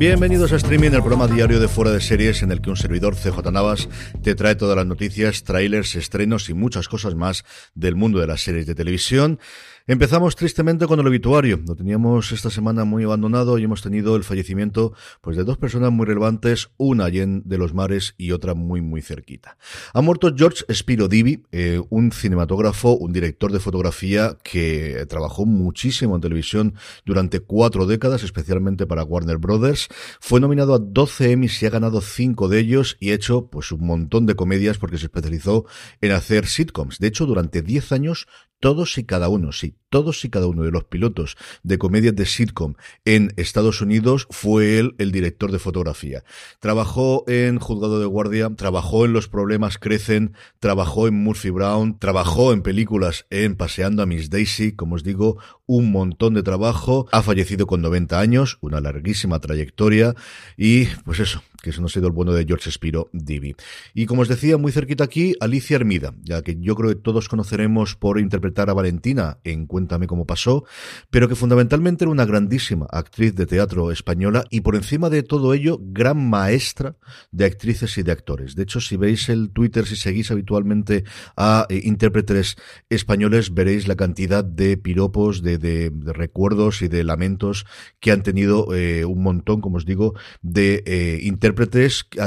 Bienvenidos a Streaming, el programa diario de Fuera de Series en el que un servidor CJ Navas te trae todas las noticias, trailers, estrenos y muchas cosas más del mundo de las series de televisión. Empezamos tristemente con el obituario. Lo teníamos esta semana muy abandonado y hemos tenido el fallecimiento pues de dos personas muy relevantes, una allá en de los mares y otra muy muy cerquita. Ha muerto George Spiro Divi, eh, un cinematógrafo, un director de fotografía que trabajó muchísimo en televisión durante cuatro décadas, especialmente para Warner Brothers. Fue nominado a 12 Emmys y ha ganado cinco de ellos y ha hecho pues un montón de comedias porque se especializó en hacer sitcoms. De hecho, durante 10 años todos y cada uno, sí, todos y cada uno de los pilotos de comedias de sitcom en Estados Unidos fue él el director de fotografía. Trabajó en Juzgado de Guardia, trabajó en Los Problemas Crecen, trabajó en Murphy Brown, trabajó en películas en Paseando a Miss Daisy, como os digo, un montón de trabajo. Ha fallecido con 90 años, una larguísima trayectoria y pues eso, que eso no ha sido el bueno de George Spiro Divi. Y como os decía, muy cerquita aquí, Alicia Hermida, ya que yo creo que todos conoceremos por interpretar a Valentina en Cuéntame cómo pasó, pero que fundamentalmente era una grandísima actriz de teatro española y por encima de todo ello, gran maestra de actrices y de actores. De hecho, si veis el Twitter, si seguís habitualmente a eh, intérpretes españoles, veréis la cantidad de piropos, de recuerdos y de lamentos que han tenido eh, un montón, como os digo, de eh, intérpretes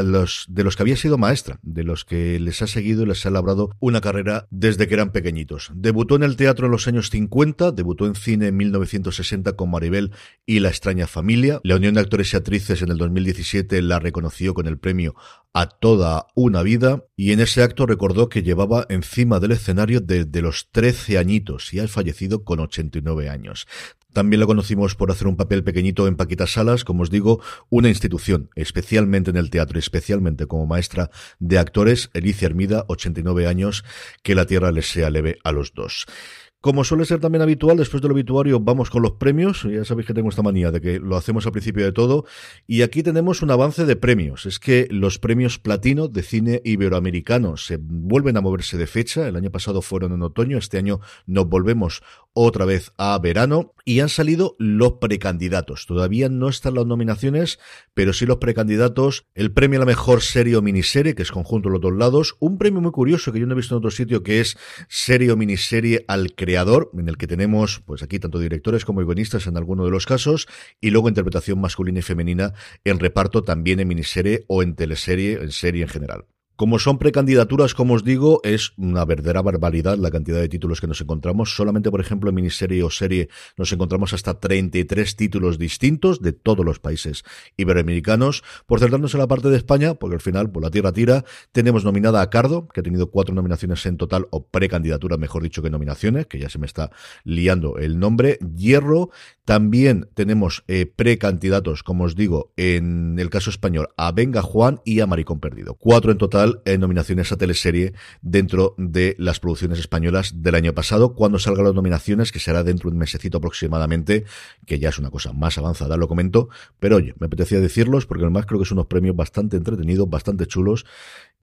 los, de los que había sido maestra, de los que les ha seguido y les ha labrado una carrera desde que eran pequeñitos. Debutó en el teatro en los años 50, debutó en cine en 1960 con Maribel y La extraña familia. La Unión de Actores y Actrices en el 2017 la reconoció con el premio a toda una vida y en ese acto recordó que llevaba encima del escenario desde los 13 añitos y ha fallecido con 89 años. También lo conocimos por hacer un papel pequeñito en Paquita Salas, como os digo, una institución, especialmente en el teatro, especialmente como maestra de actores, Alicia Hermida, 89 años, que la tierra les sea leve a los dos. Como suele ser también habitual, después del obituario vamos con los premios. Ya sabéis que tengo esta manía de que lo hacemos al principio de todo. Y aquí tenemos un avance de premios. Es que los premios platino de cine iberoamericano se vuelven a moverse de fecha. El año pasado fueron en otoño, este año nos volvemos otra vez a verano. Y han salido los precandidatos. Todavía no están las nominaciones, pero sí los precandidatos. El premio a la mejor serie o miniserie, que es conjunto de los dos lados. Un premio muy curioso que yo no he visto en otro sitio, que es serie o miniserie al creador, en el que tenemos, pues aquí, tanto directores como guionistas en alguno de los casos, y luego interpretación masculina y femenina en reparto también en miniserie o en teleserie, en serie en general. Como son precandidaturas, como os digo, es una verdadera barbaridad la cantidad de títulos que nos encontramos. Solamente, por ejemplo, en miniserie o serie nos encontramos hasta 33 títulos distintos de todos los países iberoamericanos. Por centrarnos en la parte de España, porque al final, por la tierra tira, tenemos nominada a Cardo, que ha tenido cuatro nominaciones en total, o precandidaturas, mejor dicho, que nominaciones, que ya se me está liando el nombre. Hierro, también tenemos eh, precandidatos, como os digo, en el caso español, a Venga Juan y a Maricón Perdido. Cuatro en total en nominaciones a teleserie dentro de las producciones españolas del año pasado. Cuando salgan las nominaciones, que será dentro de un mesecito aproximadamente, que ya es una cosa más avanzada, lo comento. Pero oye, me apetecía decirlos porque además creo que son unos premios bastante entretenidos, bastante chulos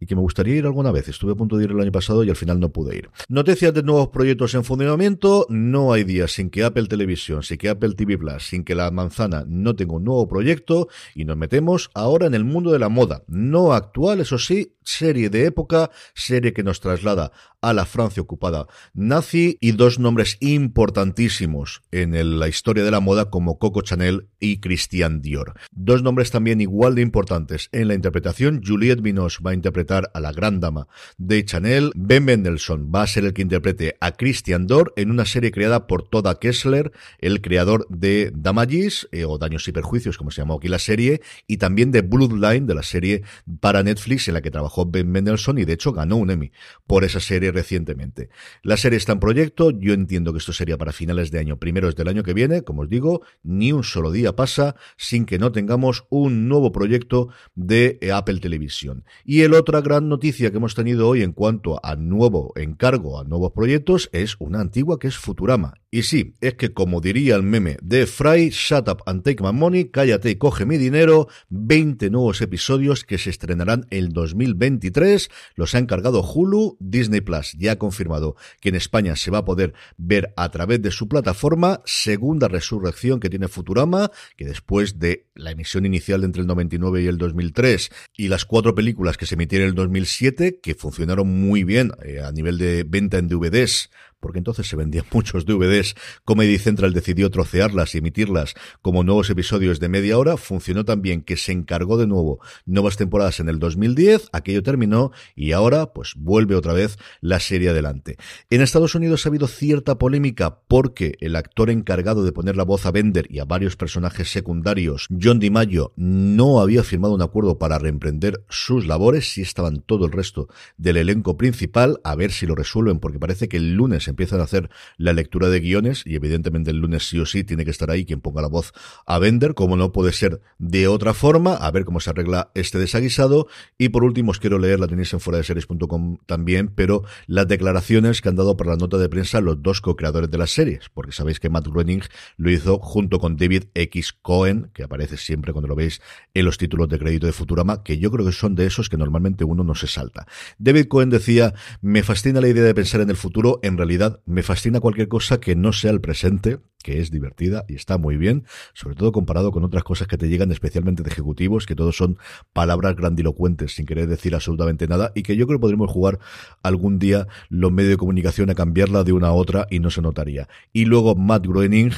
y que me gustaría ir alguna vez. Estuve a punto de ir el año pasado y al final no pude ir. Noticias de nuevos proyectos en funcionamiento. No hay días sin que Apple Televisión, sin que Apple TV Plus, sin que la manzana no tenga un nuevo proyecto y nos metemos ahora en el mundo de la moda. No actual, eso sí, serie de época, serie que nos traslada a la Francia ocupada nazi y dos nombres importantísimos en la historia de la moda como Coco Chanel y Christian Dior. Dos nombres también igual de importantes en la interpretación. Juliette Binoche va a interpretar a la gran dama de Chanel. Ben Mendelssohn va a ser el que interprete a Christian Dior en una serie creada por Toda Kessler, el creador de Damages eh, o Daños y Perjuicios, como se llamó aquí la serie, y también de Bloodline, de la serie para Netflix en la que trabajó Ben Mendelssohn y de hecho ganó un Emmy por esa serie recientemente. La serie está en proyecto, yo entiendo que esto sería para finales de año, primeros del año que viene, como os digo, ni un solo día pasa sin que no tengamos un nuevo proyecto de Apple Televisión. Y el otra gran noticia que hemos tenido hoy en cuanto a nuevo encargo, a nuevos proyectos, es una antigua que es Futurama. Y sí, es que como diría el meme de Fry, shut up and take my money, cállate y coge mi dinero, 20 nuevos episodios que se estrenarán en 2023, los ha encargado Hulu, Disney Plus ya ha confirmado que en España se va a poder ver a través de su plataforma, segunda resurrección que tiene Futurama, que después de la emisión inicial entre el 99 y el 2003 y las cuatro películas que se emitieron en el 2007, que funcionaron muy bien eh, a nivel de venta en DVDs, porque entonces se vendían muchos DVDs, Comedy Central decidió trocearlas y emitirlas como nuevos episodios de media hora, funcionó tan bien que se encargó de nuevo nuevas temporadas en el 2010, aquello terminó y ahora pues vuelve otra vez la serie adelante. En Estados Unidos ha habido cierta polémica porque el actor encargado de poner la voz a Bender y a varios personajes secundarios, John DiMaggio, no había firmado un acuerdo para reemprender sus labores, si estaban todo el resto del elenco principal, a ver si lo resuelven porque parece que el lunes empiezan a hacer la lectura de guiones y evidentemente el lunes sí o sí tiene que estar ahí quien ponga la voz a vender, como no puede ser de otra forma, a ver cómo se arregla este desaguisado. Y por último, os quiero leer, la tenéis en fuera de series.com también, pero las declaraciones que han dado por la nota de prensa los dos co-creadores de las series, porque sabéis que Matt Groening lo hizo junto con David X. Cohen, que aparece siempre cuando lo veis en los títulos de crédito de Futurama, que yo creo que son de esos que normalmente uno no se salta. David Cohen decía, me fascina la idea de pensar en el futuro, en realidad me fascina cualquier cosa que no sea el presente, que es divertida y está muy bien, sobre todo comparado con otras cosas que te llegan especialmente de ejecutivos, que todos son palabras grandilocuentes sin querer decir absolutamente nada y que yo creo que podremos jugar algún día los medios de comunicación a cambiarla de una a otra y no se notaría. Y luego Matt Groening.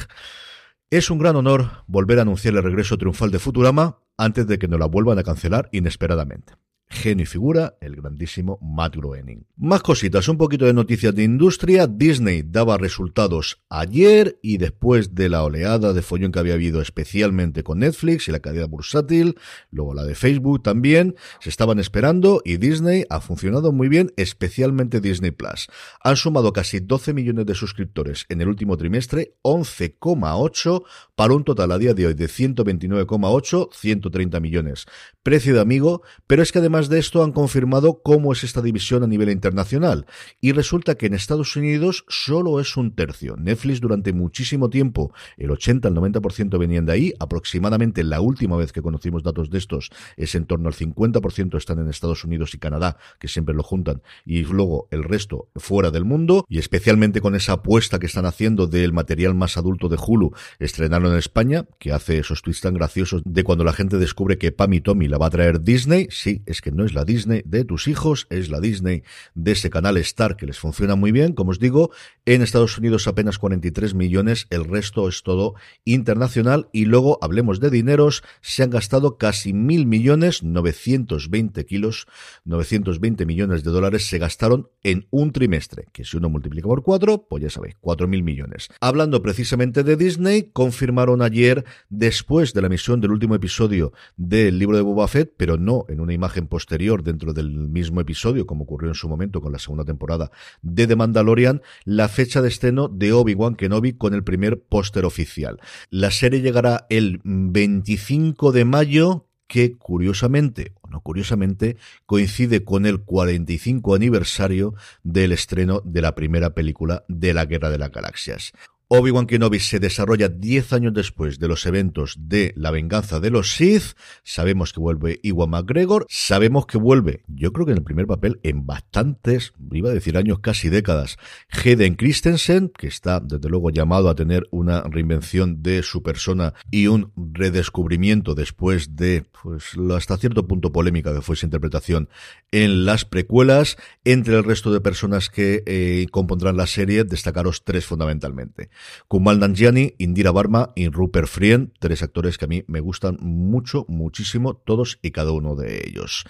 Es un gran honor volver a anunciar el regreso triunfal de Futurama antes de que nos la vuelvan a cancelar inesperadamente genio y figura, el grandísimo Matt Groening. Más cositas, un poquito de noticias de industria. Disney daba resultados ayer y después de la oleada de follón que había habido especialmente con Netflix y la cadena bursátil, luego la de Facebook también, se estaban esperando y Disney ha funcionado muy bien, especialmente Disney Plus. Han sumado casi 12 millones de suscriptores en el último trimestre, 11,8 para un total a día de hoy de 129,8, 130 millones. Precio de amigo, pero es que además de esto han confirmado cómo es esta división a nivel internacional. Y resulta que en Estados Unidos solo es un tercio. Netflix durante muchísimo tiempo, el 80 al 90% venían de ahí. Aproximadamente la última vez que conocimos datos de estos es en torno al 50% están en Estados Unidos y Canadá, que siempre lo juntan, y luego el resto fuera del mundo. Y especialmente con esa apuesta que están haciendo del material más adulto de Hulu, estrenaron en España, que hace esos tweets tan graciosos de cuando la gente descubre que Pam y Tommy la va a traer Disney. Sí, es que no es la Disney de tus hijos, es la Disney de ese canal Star que les funciona muy bien. Como os digo, en Estados Unidos apenas 43 millones, el resto es todo internacional. Y luego hablemos de dineros, se han gastado casi mil millones, 920 kilos, 920 millones de dólares se gastaron en un trimestre, que si uno multiplica por cuatro, pues ya sabéis, cuatro mil millones. Hablando precisamente de Disney, confirmaron ayer, después de la emisión del último episodio del libro de Boba Fett, pero no en una imagen posterior dentro del mismo episodio, como ocurrió en su momento con la segunda temporada de The Mandalorian, la fecha de estreno de Obi-Wan Kenobi con el primer póster oficial. La serie llegará el 25 de mayo, que curiosamente, o no curiosamente, coincide con el 45 aniversario del estreno de la primera película de la Guerra de las Galaxias. Obi-Wan Kenobi se desarrolla 10 años después de los eventos de la venganza de los Sith. Sabemos que vuelve Iwan McGregor. Sabemos que vuelve, yo creo que en el primer papel, en bastantes, iba a decir años, casi décadas, Hayden Christensen, que está desde luego llamado a tener una reinvención de su persona y un redescubrimiento después de, pues, hasta cierto punto polémica que fue su interpretación en las precuelas. Entre el resto de personas que eh, compondrán la serie, destacaros tres fundamentalmente. Kumal Nanjiani, Indira Barma y Rupert Frien, tres actores que a mí me gustan mucho, muchísimo, todos y cada uno de ellos.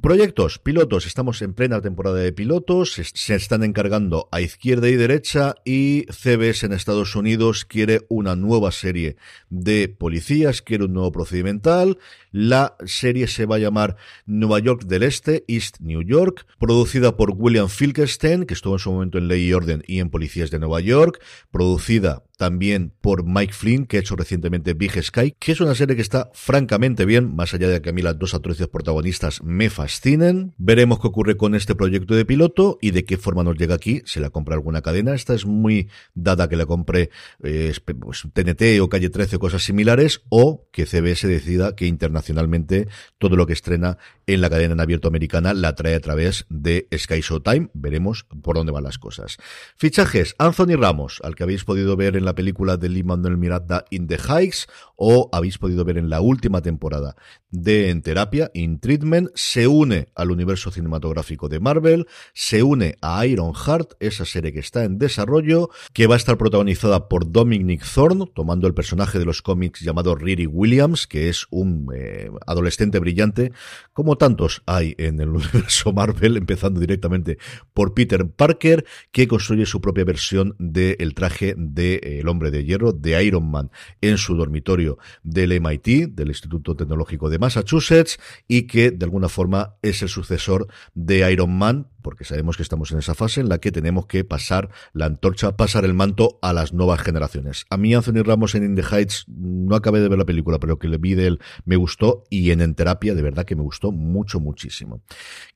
Proyectos, pilotos, estamos en plena temporada de pilotos, se están encargando a izquierda y derecha y CBS en Estados Unidos quiere una nueva serie de policías, quiere un nuevo procedimental, la serie se va a llamar Nueva York del Este, East New York, producida por William Filkerstein, que estuvo en su momento en Ley y Orden y en Policías de Nueva York, producida también por Mike Flynn, que ha hecho recientemente Big Sky, que es una serie que está francamente bien, más allá de que a mí las dos actrices protagonistas me fascinen. Veremos qué ocurre con este proyecto de piloto y de qué forma nos llega aquí. ¿Se la compra alguna cadena? Esta es muy dada que la compre eh, pues, TNT o Calle 13 o cosas similares, o que CBS decida que internacionalmente todo lo que estrena en la cadena en abierto americana la trae a través de Sky Showtime. Veremos por dónde van las cosas. Fichajes, Anthony Ramos, al que habéis podido ver en la película de Lee Manuel Miranda In the Heights o habéis podido ver en la última temporada de En Terapia, In Treatment, se une al universo cinematográfico de Marvel, se une a Iron Heart, esa serie que está en desarrollo, que va a estar protagonizada por Dominic Thorne, tomando el personaje de los cómics llamado Riri Williams, que es un eh, adolescente brillante, como tantos hay en el universo Marvel, empezando directamente por Peter Parker, que construye su propia versión del traje de eh, El Hombre de Hierro, de Iron Man, en su dormitorio del MIT, del Instituto Tecnológico de Massachusetts, y que de alguna forma es el sucesor de Iron Man, porque sabemos que estamos en esa fase en la que tenemos que pasar la antorcha, pasar el manto a las nuevas generaciones. A mí Anthony Ramos en In the Heights no acabé de ver la película, pero que le vi de él me gustó y en En Terapia de verdad que me gustó mucho, muchísimo.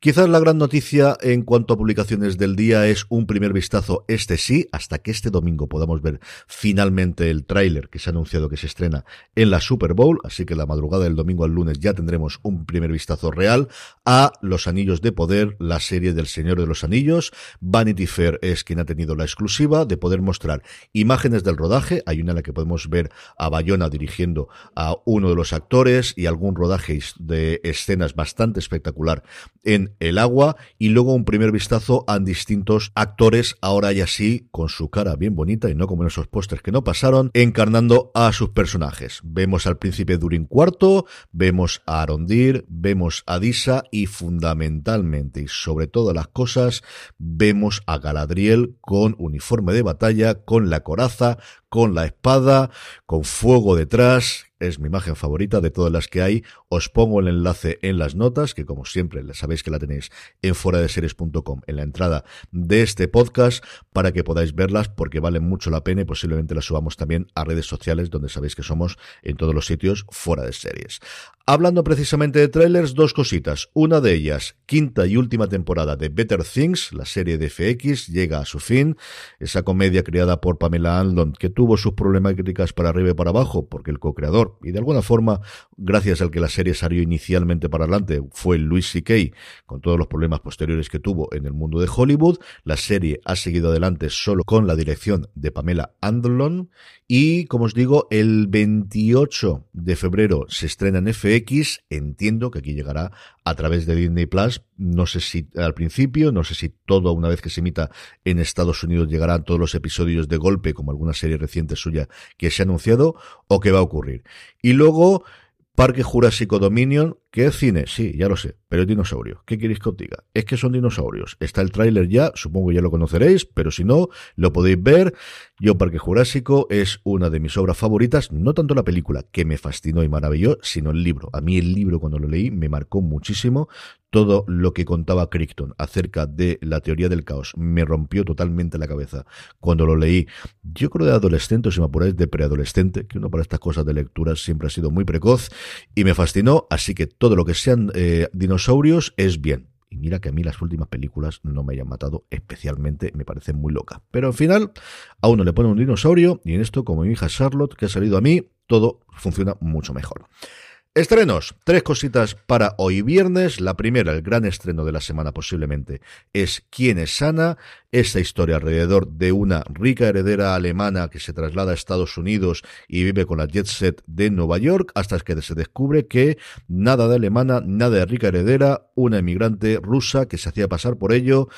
Quizás la gran noticia en cuanto a publicaciones del día es un primer vistazo, este sí, hasta que este domingo podamos ver finalmente el tráiler que se ha anunciado que se estrena en la Super Bowl, así que la madrugada del domingo al lunes ya tendremos un primer vistazo real a Los Anillos de Poder, la serie del Señor de los Anillos. Vanity Fair es quien ha tenido la exclusiva de poder mostrar imágenes del rodaje. Hay una en la que podemos ver a Bayona dirigiendo a uno de los actores y algún rodaje de escenas bastante espectacular en el agua y luego un primer vistazo a distintos actores ahora y así con su cara bien bonita y no como en esos pósters que no pasaron encarnando a sus personajes. Vemos al príncipe Durin IV, vemos a Arondir, vemos a Disa y fundamentalmente y sobre todas cosas vemos a Galadriel con uniforme de batalla, con la coraza, con la espada, con fuego detrás. Es mi imagen favorita de todas las que hay. Os pongo el enlace en las notas, que como siempre sabéis que la tenéis en foradeseries.com en la entrada de este podcast para que podáis verlas porque valen mucho la pena y posiblemente las subamos también a redes sociales donde sabéis que somos en todos los sitios fuera de series. Hablando precisamente de trailers, dos cositas. Una de ellas, quinta y última temporada de Better Things, la serie de FX, llega a su fin. Esa comedia creada por Pamela Anlon, que tuvo sus problemáticas para arriba y para abajo, porque el co-creador, y de alguna forma, gracias al que la serie salió inicialmente para adelante, fue Louis C.K., con todos los problemas posteriores que tuvo en el mundo de Hollywood. La serie ha seguido adelante solo con la dirección de Pamela Anlon. Y, como os digo, el 28 de febrero se estrena en FX entiendo que aquí llegará a través de Disney Plus. No sé si al principio, no sé si todo una vez que se emita en Estados Unidos llegarán todos los episodios de golpe, como alguna serie reciente suya que se ha anunciado, o qué va a ocurrir. Y luego, Parque Jurásico Dominion, ¿qué es cine? Sí, ya lo sé, pero es dinosaurio. ¿Qué queréis que os diga? Es que son dinosaurios. Está el tráiler ya, supongo que ya lo conoceréis, pero si no, lo podéis ver. Yo Parque Jurásico es una de mis obras favoritas, no tanto la película, que me fascinó y maravilló, sino el libro. A mí el libro cuando lo leí me marcó muchísimo. Todo lo que contaba Crichton acerca de la teoría del caos me rompió totalmente la cabeza cuando lo leí. Yo creo de adolescente, o si me apuráis, de preadolescente, que uno para estas cosas de lectura siempre ha sido muy precoz y me fascinó, así que todo lo que sean eh, dinosaurios es bien Y mira que a mí las últimas películas no me hayan matado especialmente, me parece muy loca. Pero al final, a uno le pone un dinosaurio y en esto, como mi hija Charlotte, que ha salido a mí, todo funciona mucho mejor. Estrenos, tres cositas para hoy viernes. La primera, el gran estreno de la semana posiblemente, es ¿Quién es Sana? Esta historia alrededor de una rica heredera alemana que se traslada a Estados Unidos y vive con la jet set de Nueva York hasta que se descubre que nada de alemana, nada de rica heredera, una emigrante rusa que se hacía pasar por ello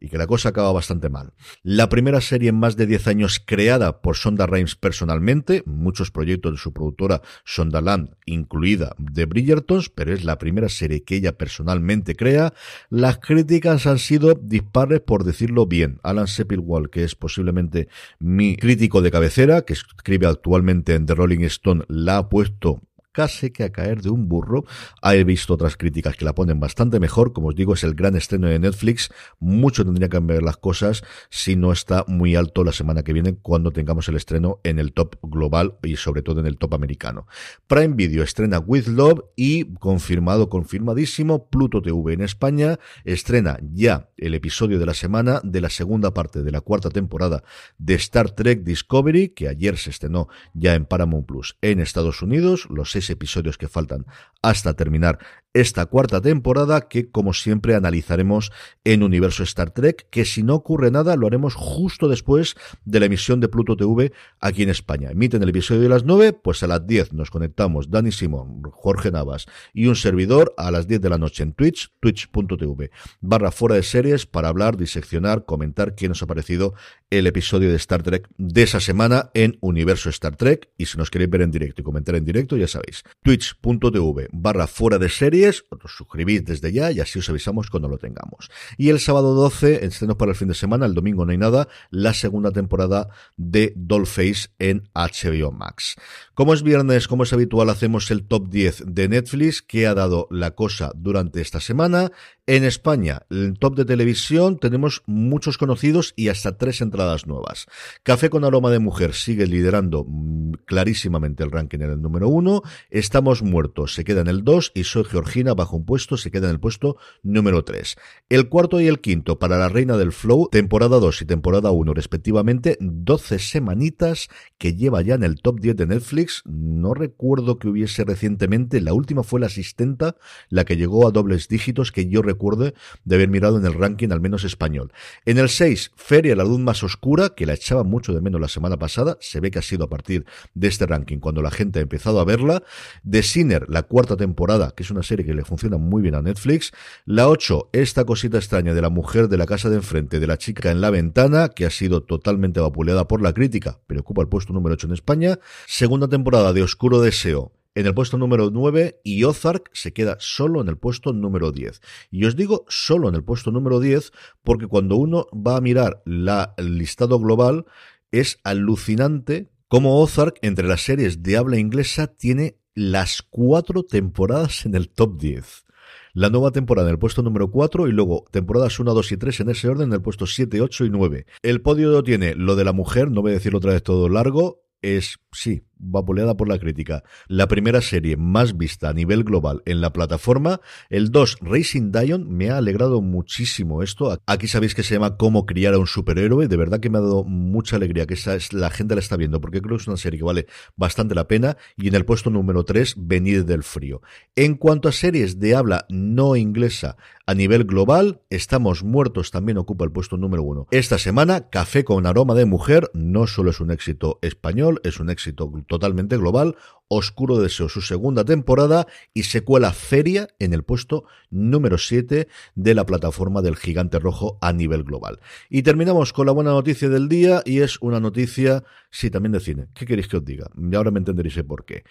y que la cosa acaba bastante mal. La primera serie en más de 10 años creada por Sonda Rhimes personalmente, muchos proyectos de su productora Sondaland, incluida de Bridgertons, pero es la primera serie que ella personalmente crea. Las críticas han sido dispares por decirlo bien. Alan Sepilwall, que es posiblemente mi crítico de cabecera, que escribe actualmente en The Rolling Stone, la ha puesto casi que a caer de un burro. He visto otras críticas que la ponen bastante mejor. Como os digo, es el gran estreno de Netflix. Mucho tendría que cambiar las cosas si no está muy alto la semana que viene cuando tengamos el estreno en el top global y sobre todo en el top americano. Prime Video estrena With Love y confirmado, confirmadísimo, Pluto TV en España estrena ya el episodio de la semana de la segunda parte de la cuarta temporada de Star Trek Discovery, que ayer se estrenó ya en Paramount Plus en Estados Unidos. Los seis episodios que faltan hasta terminar esta cuarta temporada que como siempre analizaremos en Universo Star Trek, que si no ocurre nada lo haremos justo después de la emisión de Pluto TV aquí en España. Emiten el episodio de las 9, pues a las 10 nos conectamos Dani Simón, Jorge Navas y un servidor a las 10 de la noche en Twitch, twitch.tv barra fuera de series para hablar, diseccionar, comentar qué nos ha parecido el episodio de Star Trek de esa semana en Universo Star Trek y si nos queréis ver en directo y comentar en directo ya sabéis, twitch.tv barra fuera de series os suscribís desde ya y así os avisamos cuando lo tengamos. Y el sábado 12, estrenos para el fin de semana, el domingo no hay nada, la segunda temporada de Dollface en HBO Max. Como es viernes, como es habitual, hacemos el top 10 de Netflix que ha dado la cosa durante esta semana. En España, el top de televisión, tenemos muchos conocidos y hasta tres entradas nuevas. Café con aroma de mujer sigue liderando mm, clarísimamente el ranking en el número uno. Estamos muertos, se queda en el 2 y Soy Georgina bajo un puesto, se queda en el puesto número 3. El cuarto y el quinto para la Reina del Flow, temporada 2 y temporada 1 respectivamente, 12 semanitas que lleva ya en el top 10 de Netflix. No recuerdo que hubiese recientemente, la última fue la asistenta, la que llegó a dobles dígitos que yo recuerdo recuerde de haber mirado en el ranking al menos español. En el 6, Feria, la luz más oscura, que la echaba mucho de menos la semana pasada, se ve que ha sido a partir de este ranking cuando la gente ha empezado a verla. The Sinner, la cuarta temporada, que es una serie que le funciona muy bien a Netflix. La 8, esta cosita extraña de la mujer de la casa de enfrente, de la chica en la ventana, que ha sido totalmente vapuleada por la crítica, pero ocupa el puesto número 8 en España. Segunda temporada de Oscuro Deseo, en el puesto número 9 y Ozark se queda solo en el puesto número 10. Y os digo solo en el puesto número 10 porque cuando uno va a mirar la, el listado global es alucinante cómo Ozark entre las series de habla inglesa tiene las cuatro temporadas en el top 10 la nueva temporada en el puesto número 4 y luego temporadas 1, 2 y 3 en ese orden en el puesto 7, 8 y 9. El podio tiene lo de la mujer, no voy a decirlo otra vez todo largo, es, sí, vapuleada por la crítica. La primera serie más vista a nivel global en la plataforma. El 2, Racing Dion, me ha alegrado muchísimo esto. Aquí sabéis que se llama Cómo criar a un superhéroe. De verdad que me ha dado mucha alegría que esa la gente la está viendo, porque creo que es una serie que vale bastante la pena. Y en el puesto número 3, Venir del Frío. En cuanto a series de habla no inglesa a nivel global, Estamos Muertos también ocupa el puesto número 1. Esta semana, Café con aroma de mujer no solo es un éxito español, es un éxito totalmente global, Oscuro Deseo, su segunda temporada y secuela Feria en el puesto número 7 de la plataforma del gigante rojo a nivel global. Y terminamos con la buena noticia del día y es una noticia, sí, también de cine. ¿Qué queréis que os diga? Y ahora me entenderéis por qué.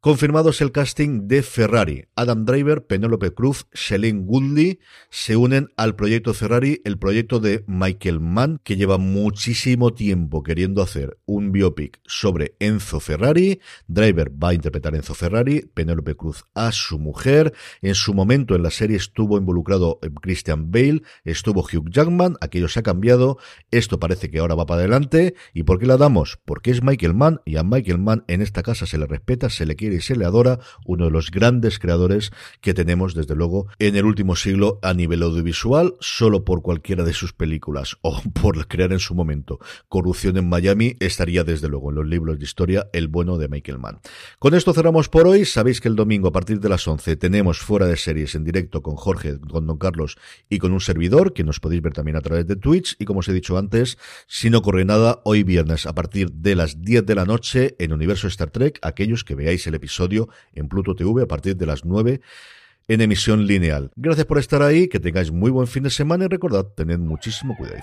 Confirmados el casting de Ferrari. Adam Driver, Penelope Cruz, Shailene Woodley se unen al proyecto Ferrari, el proyecto de Michael Mann, que lleva muchísimo tiempo queriendo hacer un biopic sobre Enzo Ferrari. Driver va a interpretar a Enzo Ferrari, Penelope Cruz a su mujer. En su momento en la serie estuvo involucrado Christian Bale, estuvo Hugh Jackman, aquello se ha cambiado. Esto parece que ahora va para adelante. ¿Y por qué la damos? Porque es Michael Mann y a Michael Mann en esta casa se le respeta, se le quiere y se le adora, uno de los grandes creadores que tenemos desde luego en el último siglo a nivel audiovisual, solo por cualquiera de sus películas o por crear en su momento. Corrupción en Miami, estaría desde luego en los libros de historia el bueno de Michael Mann. Con esto cerramos por hoy, sabéis que el domingo a partir de las 11 tenemos fuera de series en directo con Jorge, con Don Carlos y con un servidor, que nos podéis ver también a través de Twitch, y como os he dicho antes, si no ocurre nada, hoy viernes a partir de las 10 de la noche en Universo Star Trek, aquellos que veáis el episodio en Pluto TV a partir de las 9 en emisión lineal. Gracias por estar ahí, que tengáis muy buen fin de semana y recordad, tened muchísimo cuidado.